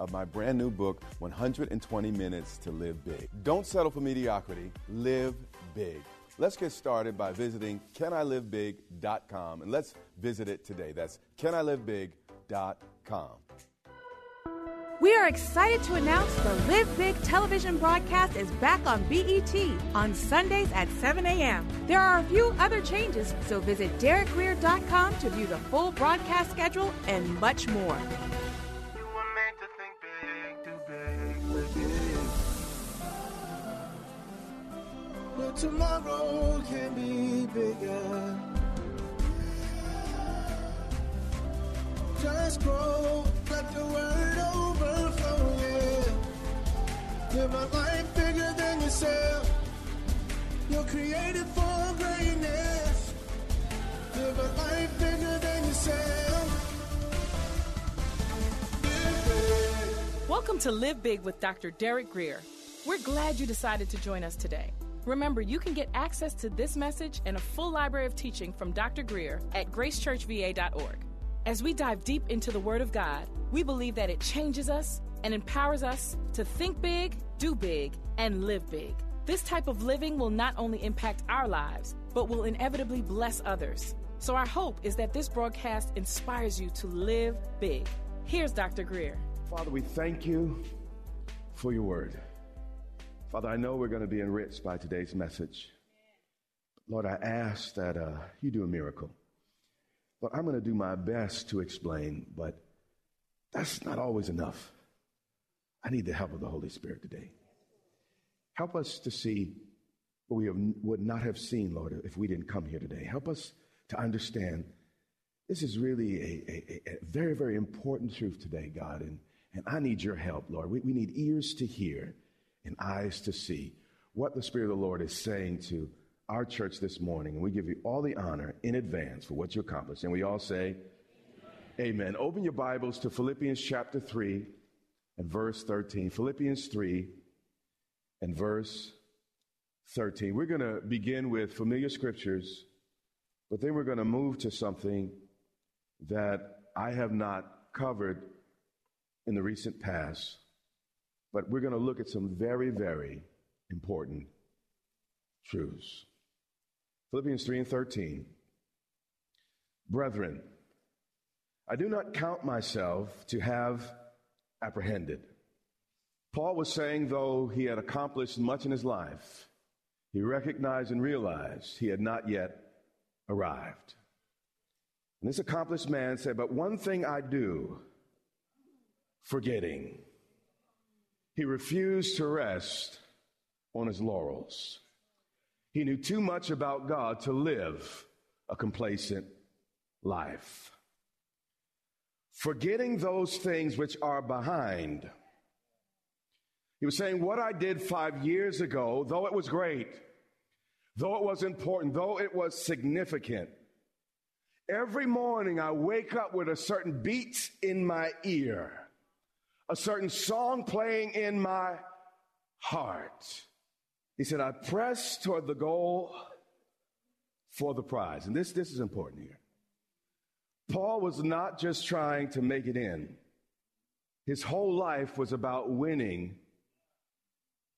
of my brand new book, 120 Minutes to Live Big. Don't settle for mediocrity, live big. Let's get started by visiting canilivebig.com and let's visit it today. That's canilivebig.com. We are excited to announce the Live Big television broadcast is back on BET on Sundays at 7 a.m. There are a few other changes, so visit DerekGrier.com to view the full broadcast schedule and much more. Tomorrow can be bigger. Just grow, let the word overflow. Live a life bigger than yourself. You're created for greatness. Live a life bigger than yourself. Welcome to Live Big with Dr. Derek Grier. We're glad you decided to join us today. Remember, you can get access to this message and a full library of teaching from Dr. Grier at gracechurchva.org. As we dive deep into the Word of God, we believe that it changes us and empowers us to think big, do big, and live big. This type of living will not only impact our lives, but will inevitably bless others. So, our hope is that this broadcast inspires you to live big. Here's Dr. Grier. Father, we thank you for your word. Father, I know we're going to be enriched by today's message. Lord, I ask that uh, you do a miracle. Lord, I'm going to do my best to explain, but that's not always enough. I need the help of the Holy Spirit today. Help us to see what we have, would not have seen, Lord, if we didn't come here today. Help us to understand this is really a, a, a very, very important truth today, God, and, and I need your help, Lord. We, we need ears to hear and eyes to see what the Spirit of the Lord is saying to our church this morning. And we give you all the honor in advance for what you accomplished. And we all say, Amen. Amen. Open your Bibles to Philippians chapter 3 and verse 13. Philippians 3 and verse 13. We're going to begin with familiar scriptures, but then we're going to move to something that I have not covered in the recent past. But we're going to look at some very, very important truths. Philippians 3 and 13. Brethren, I do not count myself to have apprehended. Paul was saying, though he had accomplished much in his life, he recognized and realized he had not yet arrived. And this accomplished man said, But one thing I do, forgetting he refused to rest on his laurels. He knew too much about God to live a complacent life. Forgetting those things which are behind. He was saying, What I did five years ago, though it was great, though it was important, though it was significant, every morning I wake up with a certain beat in my ear a certain song playing in my heart. He said, I press toward the goal for the prize. And this, this is important here. Paul was not just trying to make it in, his whole life was about winning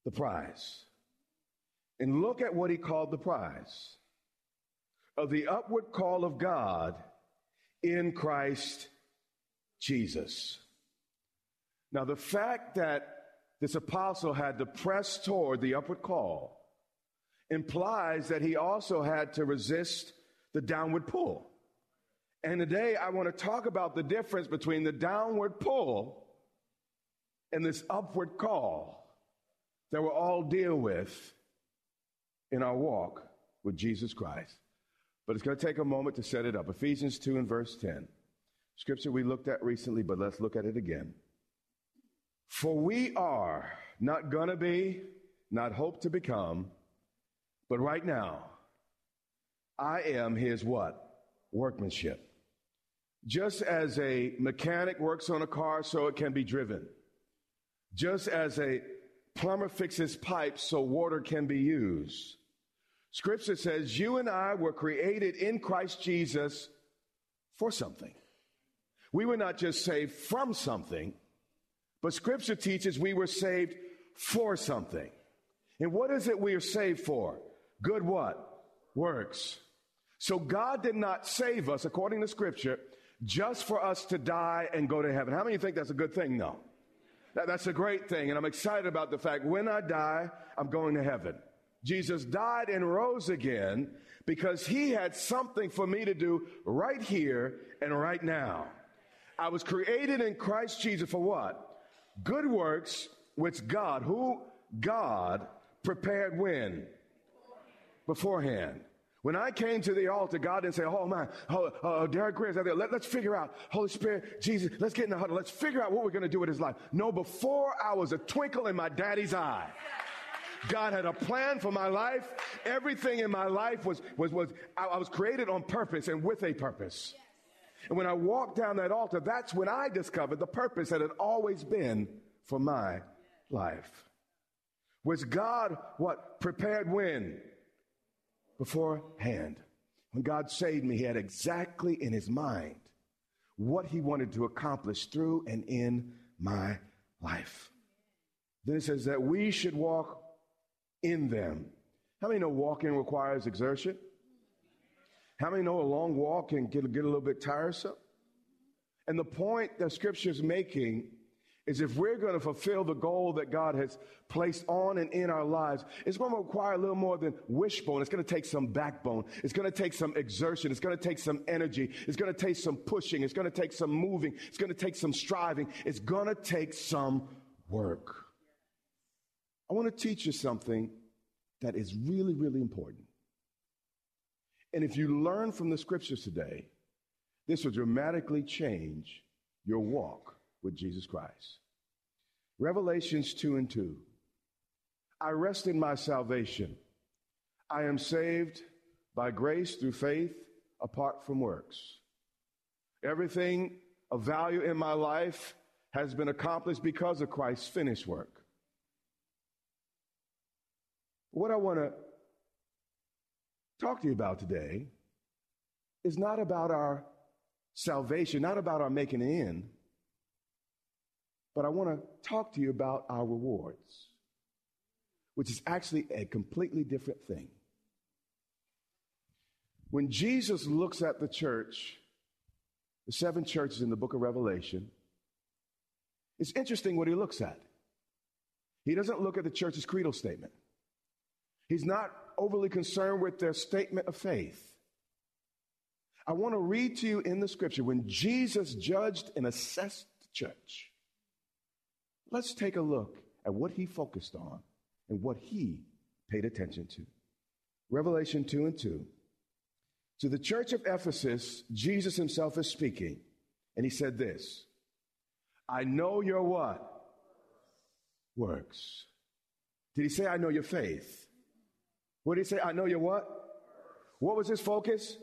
the prize. And look at what he called the prize of the upward call of God in Christ Jesus. Now, the fact that this apostle had to press toward the upward call implies that he also had to resist the downward pull. And today I want to talk about the difference between the downward pull and this upward call that we'll all deal with in our walk with Jesus Christ. But it's going to take a moment to set it up. Ephesians 2 and verse 10. Scripture we looked at recently, but let's look at it again. For we are not to be, not hope to become, but right now, I am his what? Workmanship. Just as a mechanic works on a car so it can be driven, just as a plumber fixes pipes so water can be used. Scripture says you and I were created in Christ Jesus for something. We were not just saved from something, but Scripture teaches we were saved for something. And what is it we are saved for? Good what? Works. So God did not save us, according to Scripture, just for us to die and go to heaven. How many think that's a good thing? No. That, that's a great thing. And I'm excited about the fact when I die, I'm going to heaven. Jesus died and rose again because he had something for me to do right here and right now. I was created in Christ Jesus for what? Good works, which God, who God prepared when? Beforehand. When I came to the altar, God didn't say, Oh man, oh, uh, Derek Grier's out there. Let, us figure out, Holy Spirit, Jesus, let's get in the huddle. Let's figure out what we're going to do with his life. No, before I was a twinkle in my daddy's eye. God had a plan for my life. Everything in my life was, was, was I, I was created on purpose and with a purpose. And when I walked down that altar, that's when I discovered the purpose that had always been for my life. Was God what prepared when? Beforehand. When God saved me, He had exactly in His mind what He wanted to accomplish through and in my life. Then it says that we should walk in them. How many know walking requires exertion? How many know a long walk can get, get a little bit tiresome? And the point that scripture is making is if we're going to fulfill the goal that God has placed on and in our lives, it's going to require a little more than wishbone. It's going to take some backbone. It's going to take some exertion. It's going to take some energy. It's going to take some pushing. It's going to take some moving. It's going to take some striving. It's going to take some work. I want to teach you something that is really, really important. And if you learn from the scriptures today, this will dramatically change your walk with Jesus Christ. Revelations 2 and 2. I rest in my salvation. I am saved by grace through faith apart from works. Everything of value in my life has been accomplished because of Christ's finished work. What I want to talk to you about today is not about our salvation, not about our making it in, but I want to talk to you about our rewards, which is actually a completely different thing. When Jesus looks at the church, the seven churches in the book of Revelation, it's interesting what he looks at. He doesn't look at the church's creedal statement. He's not overly concerned with their statement of faith. I want to read to you in the scripture when Jesus judged and assessed the church. Let's take a look at what he focused on and what he paid attention to. Revelation 2 and 2. To the church of Ephesus, Jesus himself is speaking, and he said this I know your what? Works. Did he say, I know your faith? What did he say? I know your what? What was his focus?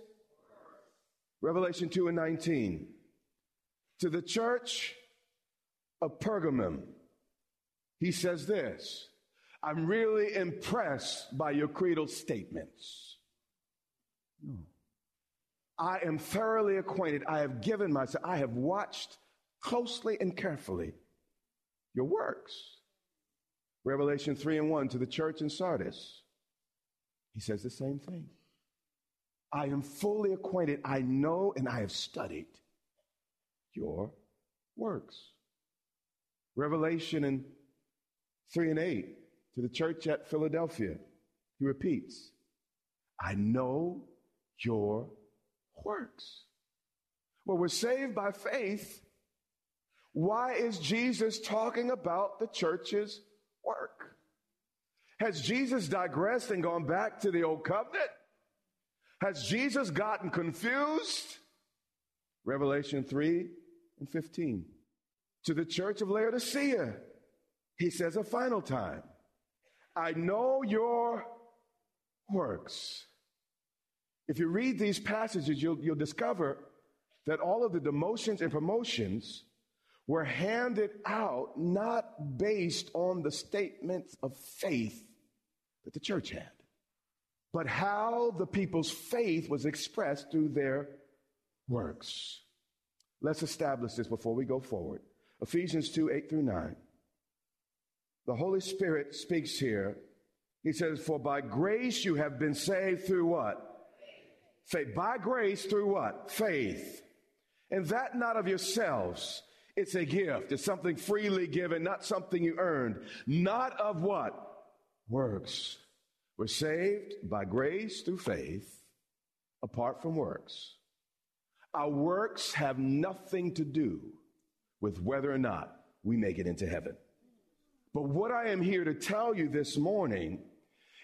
Revelation 2 and 19. To the church of Pergamum, he says this I'm really impressed by your creedal statements. I am thoroughly acquainted. I have given myself, I have watched closely and carefully your works. Revelation 3 and 1 to the church in Sardis, he says the same thing. I am fully acquainted. I know and I have studied your works. Revelation in 3 and 8 to the church at Philadelphia, he repeats, I know your works. Well, we're saved by faith. Why is Jesus talking about the church's work? Has Jesus digressed and gone back to the old covenant? Has Jesus gotten confused? Revelation 3 and 15. To the church of Laodicea, he says a final time, I know your works. If you read these passages, you'll, you'll discover that all of the demotions and promotions were handed out not based on the statements of faith that the church had, but how the people's faith was expressed through their works. Let's establish this before we go forward. Ephesians 2 8 through 9. The Holy Spirit speaks here. He says, For by grace you have been saved through what? Faith. By grace through what? Faith. And that not of yourselves. It's a gift. It's something freely given, not something you earned. Not of what? Works. We're saved by grace through faith, apart from works. Our works have nothing to do with whether or not we make it into heaven. But what I am here to tell you this morning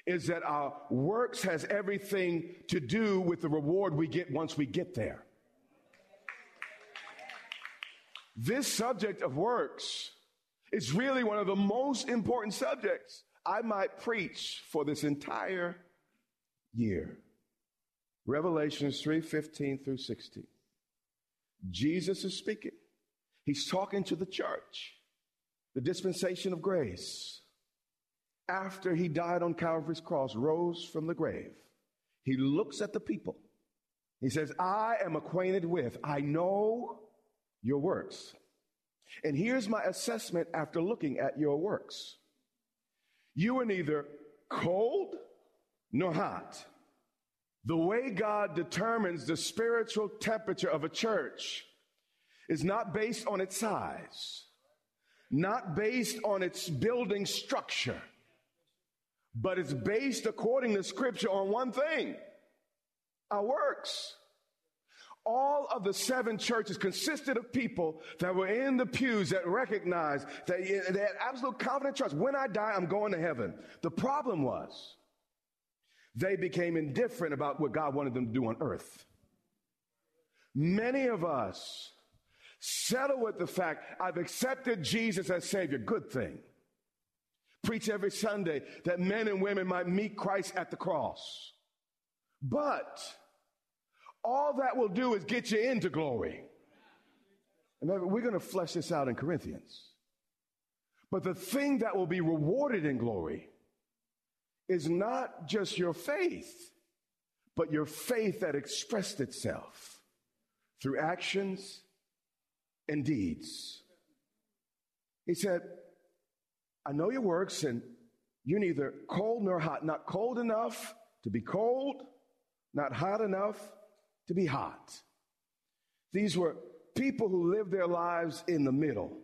is that our works has everything to do with the reward we get once we get there. This subject of works is really one of the most important subjects I might preach for this entire year. Revelations 3:15 through 16. Jesus is speaking. He's talking to the church. The dispensation of grace after he died on Calvary's cross, rose from the grave, he looks at the people. He says, I am acquainted with, I know your works. And here's my assessment after looking at your works. You are neither cold nor hot. The way God determines the spiritual temperature of a church is not based on its size, not based on its building structure but it's based according to scripture on one thing our works. All of the seven churches consisted of people that were in the pews that recognized that they had absolute confident trust. When I die, I'm going to heaven. The problem was they became indifferent about what God wanted them to do on earth. Many of us settle with the fact I've accepted Jesus as Savior. Good thing preach every Sunday that men and women might meet Christ at the cross. But all that will do is get you into glory. And we're going to flesh this out in Corinthians. But the thing that will be rewarded in glory is not just your faith, but your faith that expressed itself through actions and deeds. He said, I know your works, and you're neither cold nor hot. Not cold enough to be cold, not hot enough to be hot. These were people who lived their lives in the middle.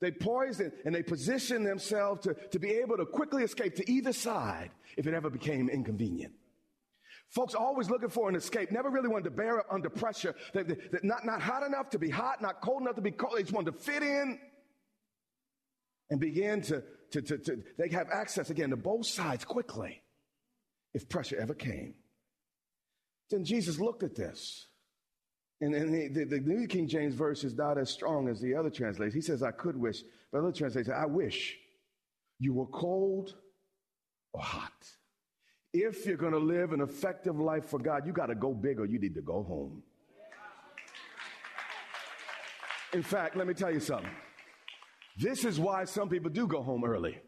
They poisoned and they positioned themselves to, to be able to quickly escape to either side if it ever became inconvenient. Folks always looking for an escape, never really wanted to bear up under pressure. They, they, not, not hot enough to be hot, not cold enough to be cold. They just wanted to fit in and begin to, to, to, to, they have access again to both sides quickly if pressure ever came. Then Jesus looked at this. And, and the, the, New King James verse is not as strong as the other translations. He says, I could wish, but other translations, I wish you were cold or hot. If you're going to live an effective life for God, you got to go big or you need to go home. In fact, let me tell you something. This is why some people do go home early.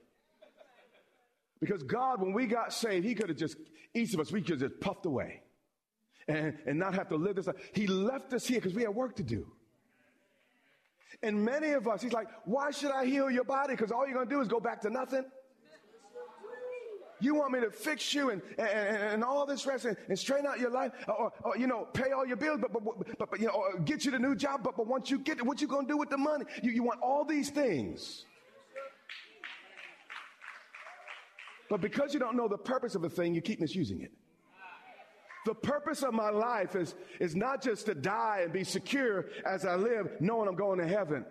Because God, when we got saved, He could have just, each of us, we could have just puffed away and, and not have to live this life. He left us here because we had work to do. And many of us, he's like, why should I heal your body? Because all you're going to do is go back to nothing. You want me to fix you and, and, and all this rest and, and, straighten out your life or, or, you know, pay all your bills, but, but, but, but you know, or get you the new job. But, but once you get it, what you going to do with the money? You, you want all these things. But because you don't know the purpose of a thing, you keep misusing it. The purpose of my life is, is not just to die and be secure as I live, knowing I'm going to heaven.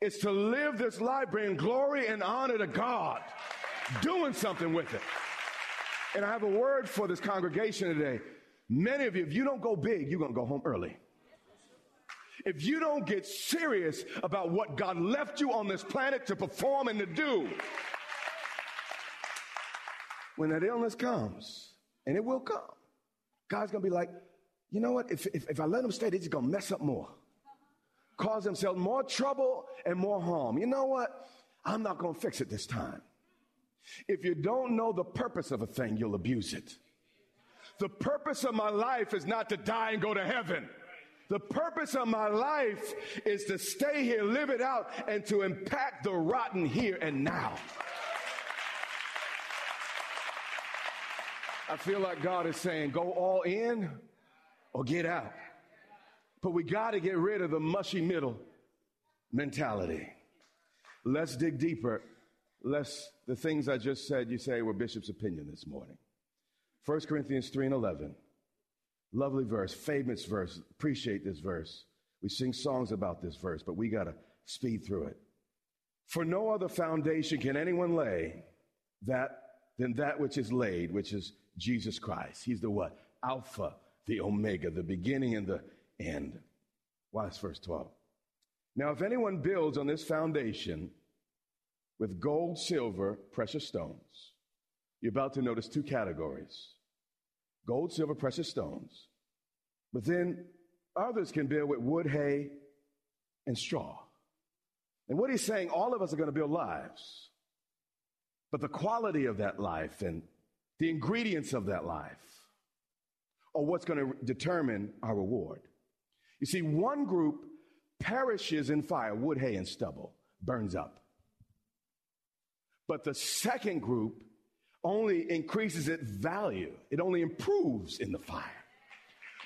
It's to live this life, bringing glory and honor to God, doing something with it. And I have a word for this congregation today. Many of you, if you don't go big, you're going to go home early. If you don't get serious about what God left you on this planet to perform and to do, when that illness comes, and it will come, God's going to be like, you know what? If, if, if I let them stay, they're just going to mess up more, cause themselves more trouble and more harm. You know what? I'm not going to fix it this time. If you don't know the purpose of a thing, you'll abuse it. The purpose of my life is not to die and go to heaven. The purpose of my life is to stay here, live it out, and to impact the rotten here and now. I feel like God is saying, go all in or get out. But we got to get rid of the mushy middle mentality. Let's dig deeper. Let's, the things I just said, you say were Bishop's opinion this morning. 1 Corinthians 3 and 11. Lovely verse, famous verse. Appreciate this verse. We sing songs about this verse, but we got to speed through it. For no other foundation can anyone lay that than that which is laid, which is Jesus Christ. He's the what? Alpha, the Omega, the beginning and the end. Watch verse 12. Now, if anyone builds on this foundation with gold, silver, precious stones, you're about to notice two categories gold, silver, precious stones. But then others can build with wood, hay, and straw. And what he's saying, all of us are going to build lives. But the quality of that life and the ingredients of that life are what's going to determine our reward. You see, one group perishes in fire, wood, hay, and stubble, burns up. But the second group only increases its value, it only improves in the fire.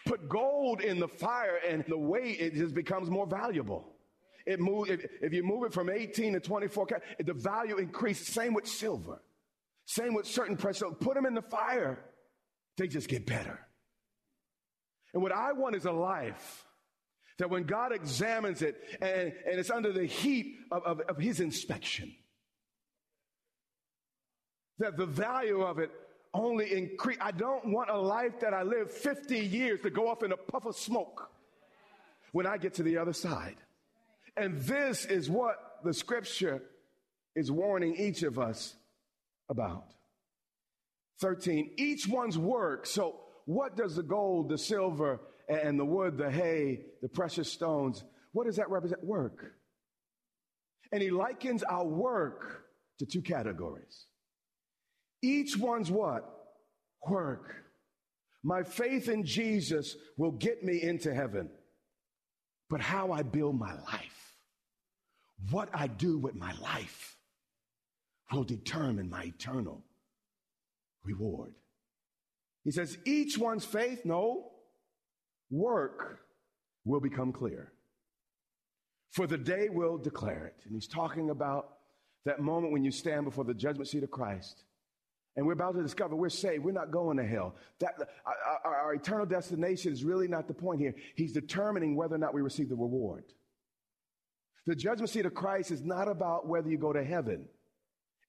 Put gold in the fire, and the weight it just becomes more valuable. It move, if, if you move it from 18 to 24, the value increases. Same with silver. Same with certain pressure. Put them in the fire, they just get better. And what I want is a life that when God examines it and, and it's under the heat of, of, of his inspection, that the value of it only increase. I don't want a life that I live 50 years to go off in a puff of smoke when I get to the other side. And this is what the scripture is warning each of us about. 13, each one's work. So, what does the gold, the silver, and the wood, the hay, the precious stones, what does that represent? Work. And he likens our work to two categories. Each one's what? Work. My faith in Jesus will get me into heaven. But how I build my life, what I do with my life, will determine my eternal reward. He says, each one's faith, no, work will become clear. For the day will declare it. And he's talking about that moment when you stand before the judgment seat of Christ. And we're about to discover we're saved. We're not going to hell. That, our, our eternal destination is really not the point here. He's determining whether or not we receive the reward. The judgment seat of Christ is not about whether you go to heaven.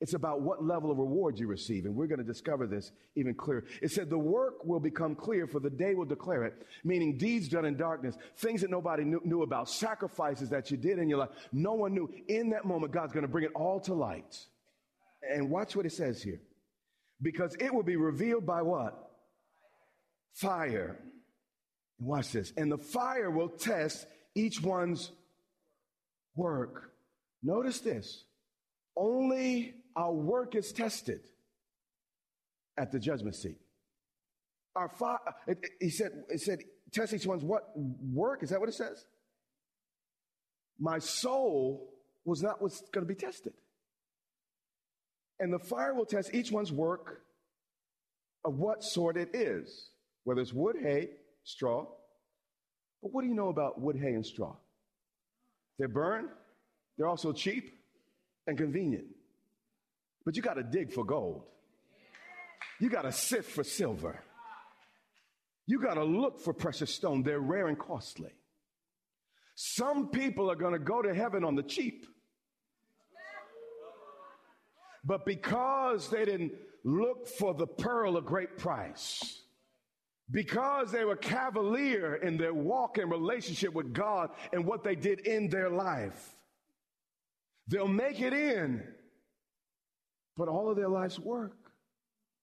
It's about what level of reward you receive. And we're going to discover this even clearer. It said the work will become clear for the day will declare it, meaning deeds done in darkness, things that nobody knew, knew about, sacrifices that you did in your life. No one knew. In that moment, God's going to bring it all to light. And watch what it says here. Because it will be revealed by what? Fire. And watch this. And the fire will test each one's work. Notice this. Only our work is tested at the judgment seat. Our fa- it, it- he said, it said, test each one's what work? Is that what it says? My soul was not what's going to be tested. And the fire will test each one's work of what sort it is, whether it's wood, hay, straw. But what do you know about wood, hay, and straw? They're burned, they're also cheap and convenient. But you got to dig for gold, you got to sift for silver, you got to look for precious stone. They're rare and costly. Some people are going to go to heaven on the cheap. But because they didn't look for the pearl of great price, because they were cavalier in their walk and relationship with God and what they did in their life, they'll make it in, but all of their life's work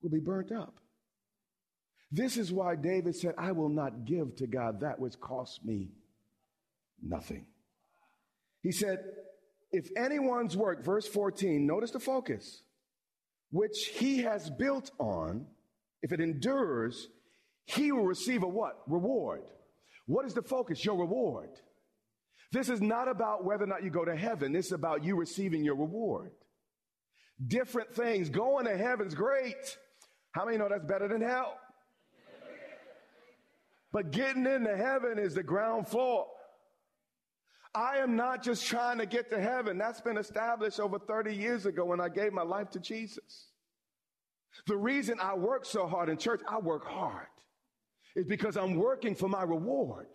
will be burnt up. This is why David said, I will not give to God that which costs me nothing. He said, if anyone's work, verse 14, notice the focus, which he has built on, if it endures, he will receive a what? Reward. What is the focus? Your reward. This is not about whether or not you go to heaven. This is about you receiving your reward. Different things. Going to heaven's great. How many know that's better than hell? But getting into heaven is the ground floor. I am not just trying to get to heaven. That's been established over 30 years ago when I gave my life to Jesus. The reason I work so hard in church, I work hard, is because I'm working for my reward.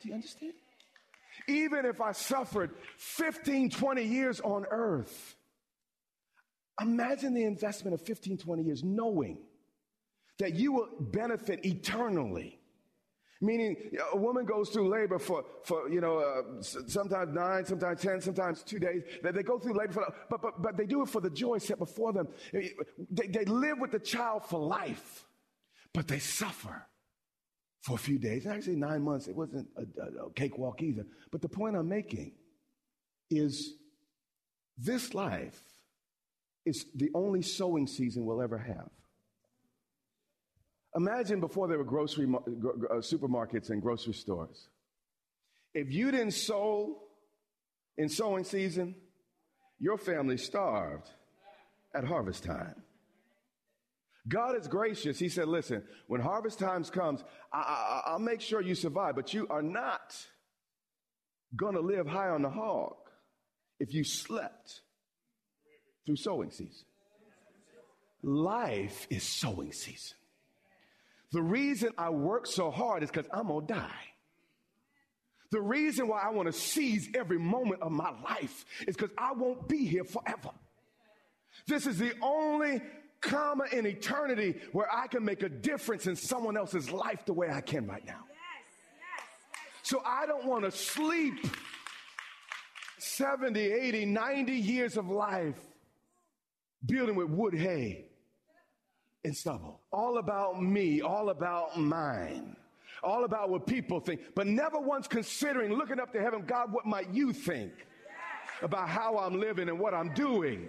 Do you understand? Even if I suffered 15, 20 years on earth, imagine the investment of 15, 20 years knowing that you will benefit eternally. Meaning, a woman goes through labor for, for you know, uh, sometimes nine, sometimes ten, sometimes two days. They, they go through labor, for, but, but, but they do it for the joy set before them. They, they live with the child for life, but they suffer for a few days. Actually, nine months, it wasn't a, a, a cakewalk either. But the point I'm making is this life is the only sowing season we'll ever have. Imagine before there were grocery uh, supermarkets and grocery stores. If you didn't sow in sowing season, your family starved at harvest time. God is gracious. He said, listen, when harvest times comes, I, will make sure you survive, but you are not going to live high on the hog if you slept through sowing season. Life is sowing season. The reason I work so hard is because I'm going to die. The reason why I want to seize every moment of my life is because I won't be here forever. This is the only comma in eternity where I can make a difference in someone else's life the way I can right now. So I don't want to sleep 70, 80, 90 years of life building with wood, hay, and stubble. All about me, all about mine, all about what people think, but never once considering looking up to heaven, God, what might you think about how I'm living and what I'm doing?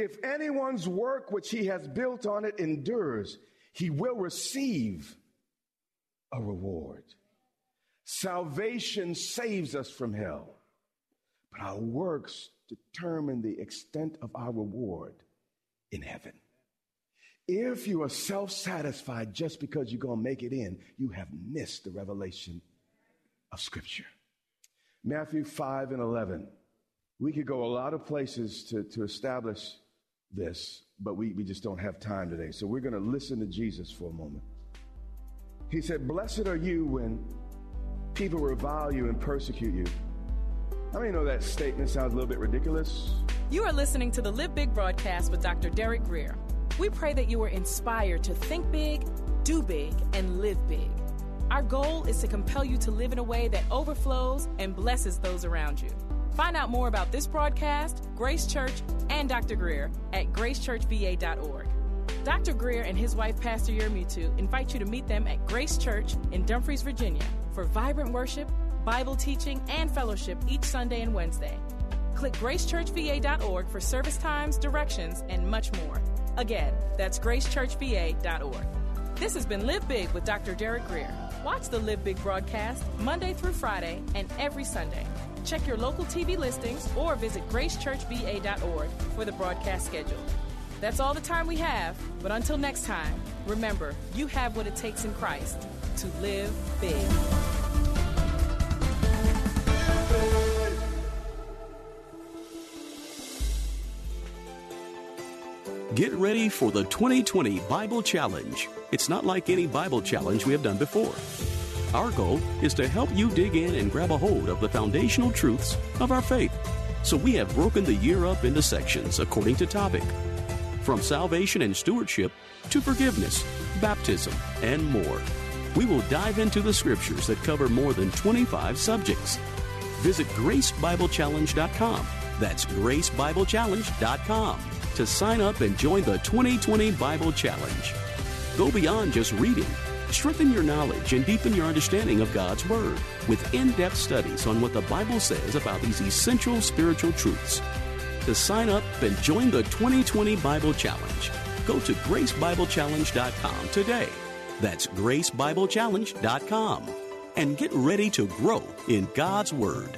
If anyone's work which he has built on it endures, he will receive a reward. Salvation saves us from hell, but our works determine the extent of our reward in heaven. If you are self satisfied just because you're going to make it in, you have missed the revelation of Scripture. Matthew 5 and 11. We could go a lot of places to, to establish this, but we, we just don't have time today. So we're going to listen to Jesus for a moment. He said, Blessed are you when people revile you and persecute you. How many know that statement sounds a little bit ridiculous? You are listening to the Live Big broadcast with Dr. Derek Grier. We pray that you are inspired to think big, do big, and live big. Our goal is to compel you to live in a way that overflows and blesses those around you. Find out more about this broadcast, Grace Church, and Dr. Grier at gracechurchva.org. Dr. Grier and his wife, Pastor Yermutu, invite you to meet them at Grace Church in Dumfries, Virginia, for vibrant worship, Bible teaching, and fellowship each Sunday and Wednesday. Click gracechurchva.org for service times, directions, and much more. Again, that's gracechurchva.org. This has been Live Big with Dr. Derek Grier. Watch the Live Big broadcast Monday through Friday and every Sunday. Check your local TV listings or visit gracechurchva.org for the broadcast schedule. That's all the time we have, but until next time, remember, you have what it takes in Christ to live big. Get ready for the 2020 Bible Challenge. It's not like any Bible challenge we have done before. Our goal is to help you dig in and grab a hold of the foundational truths of our faith. So we have broken the year up into sections according to topic from salvation and stewardship to forgiveness, baptism, and more. We will dive into the scriptures that cover more than 25 subjects. Visit gracebiblechallenge.com. That's gracebiblechallenge.com to sign up and join the 2020 Bible Challenge. Go beyond just reading. Strengthen your knowledge and deepen your understanding of God's Word with in depth studies on what the Bible says about these essential spiritual truths. To sign up and join the 2020 Bible Challenge, go to gracebiblechallenge.com today. That's gracebiblechallenge.com and get ready to grow in God's Word.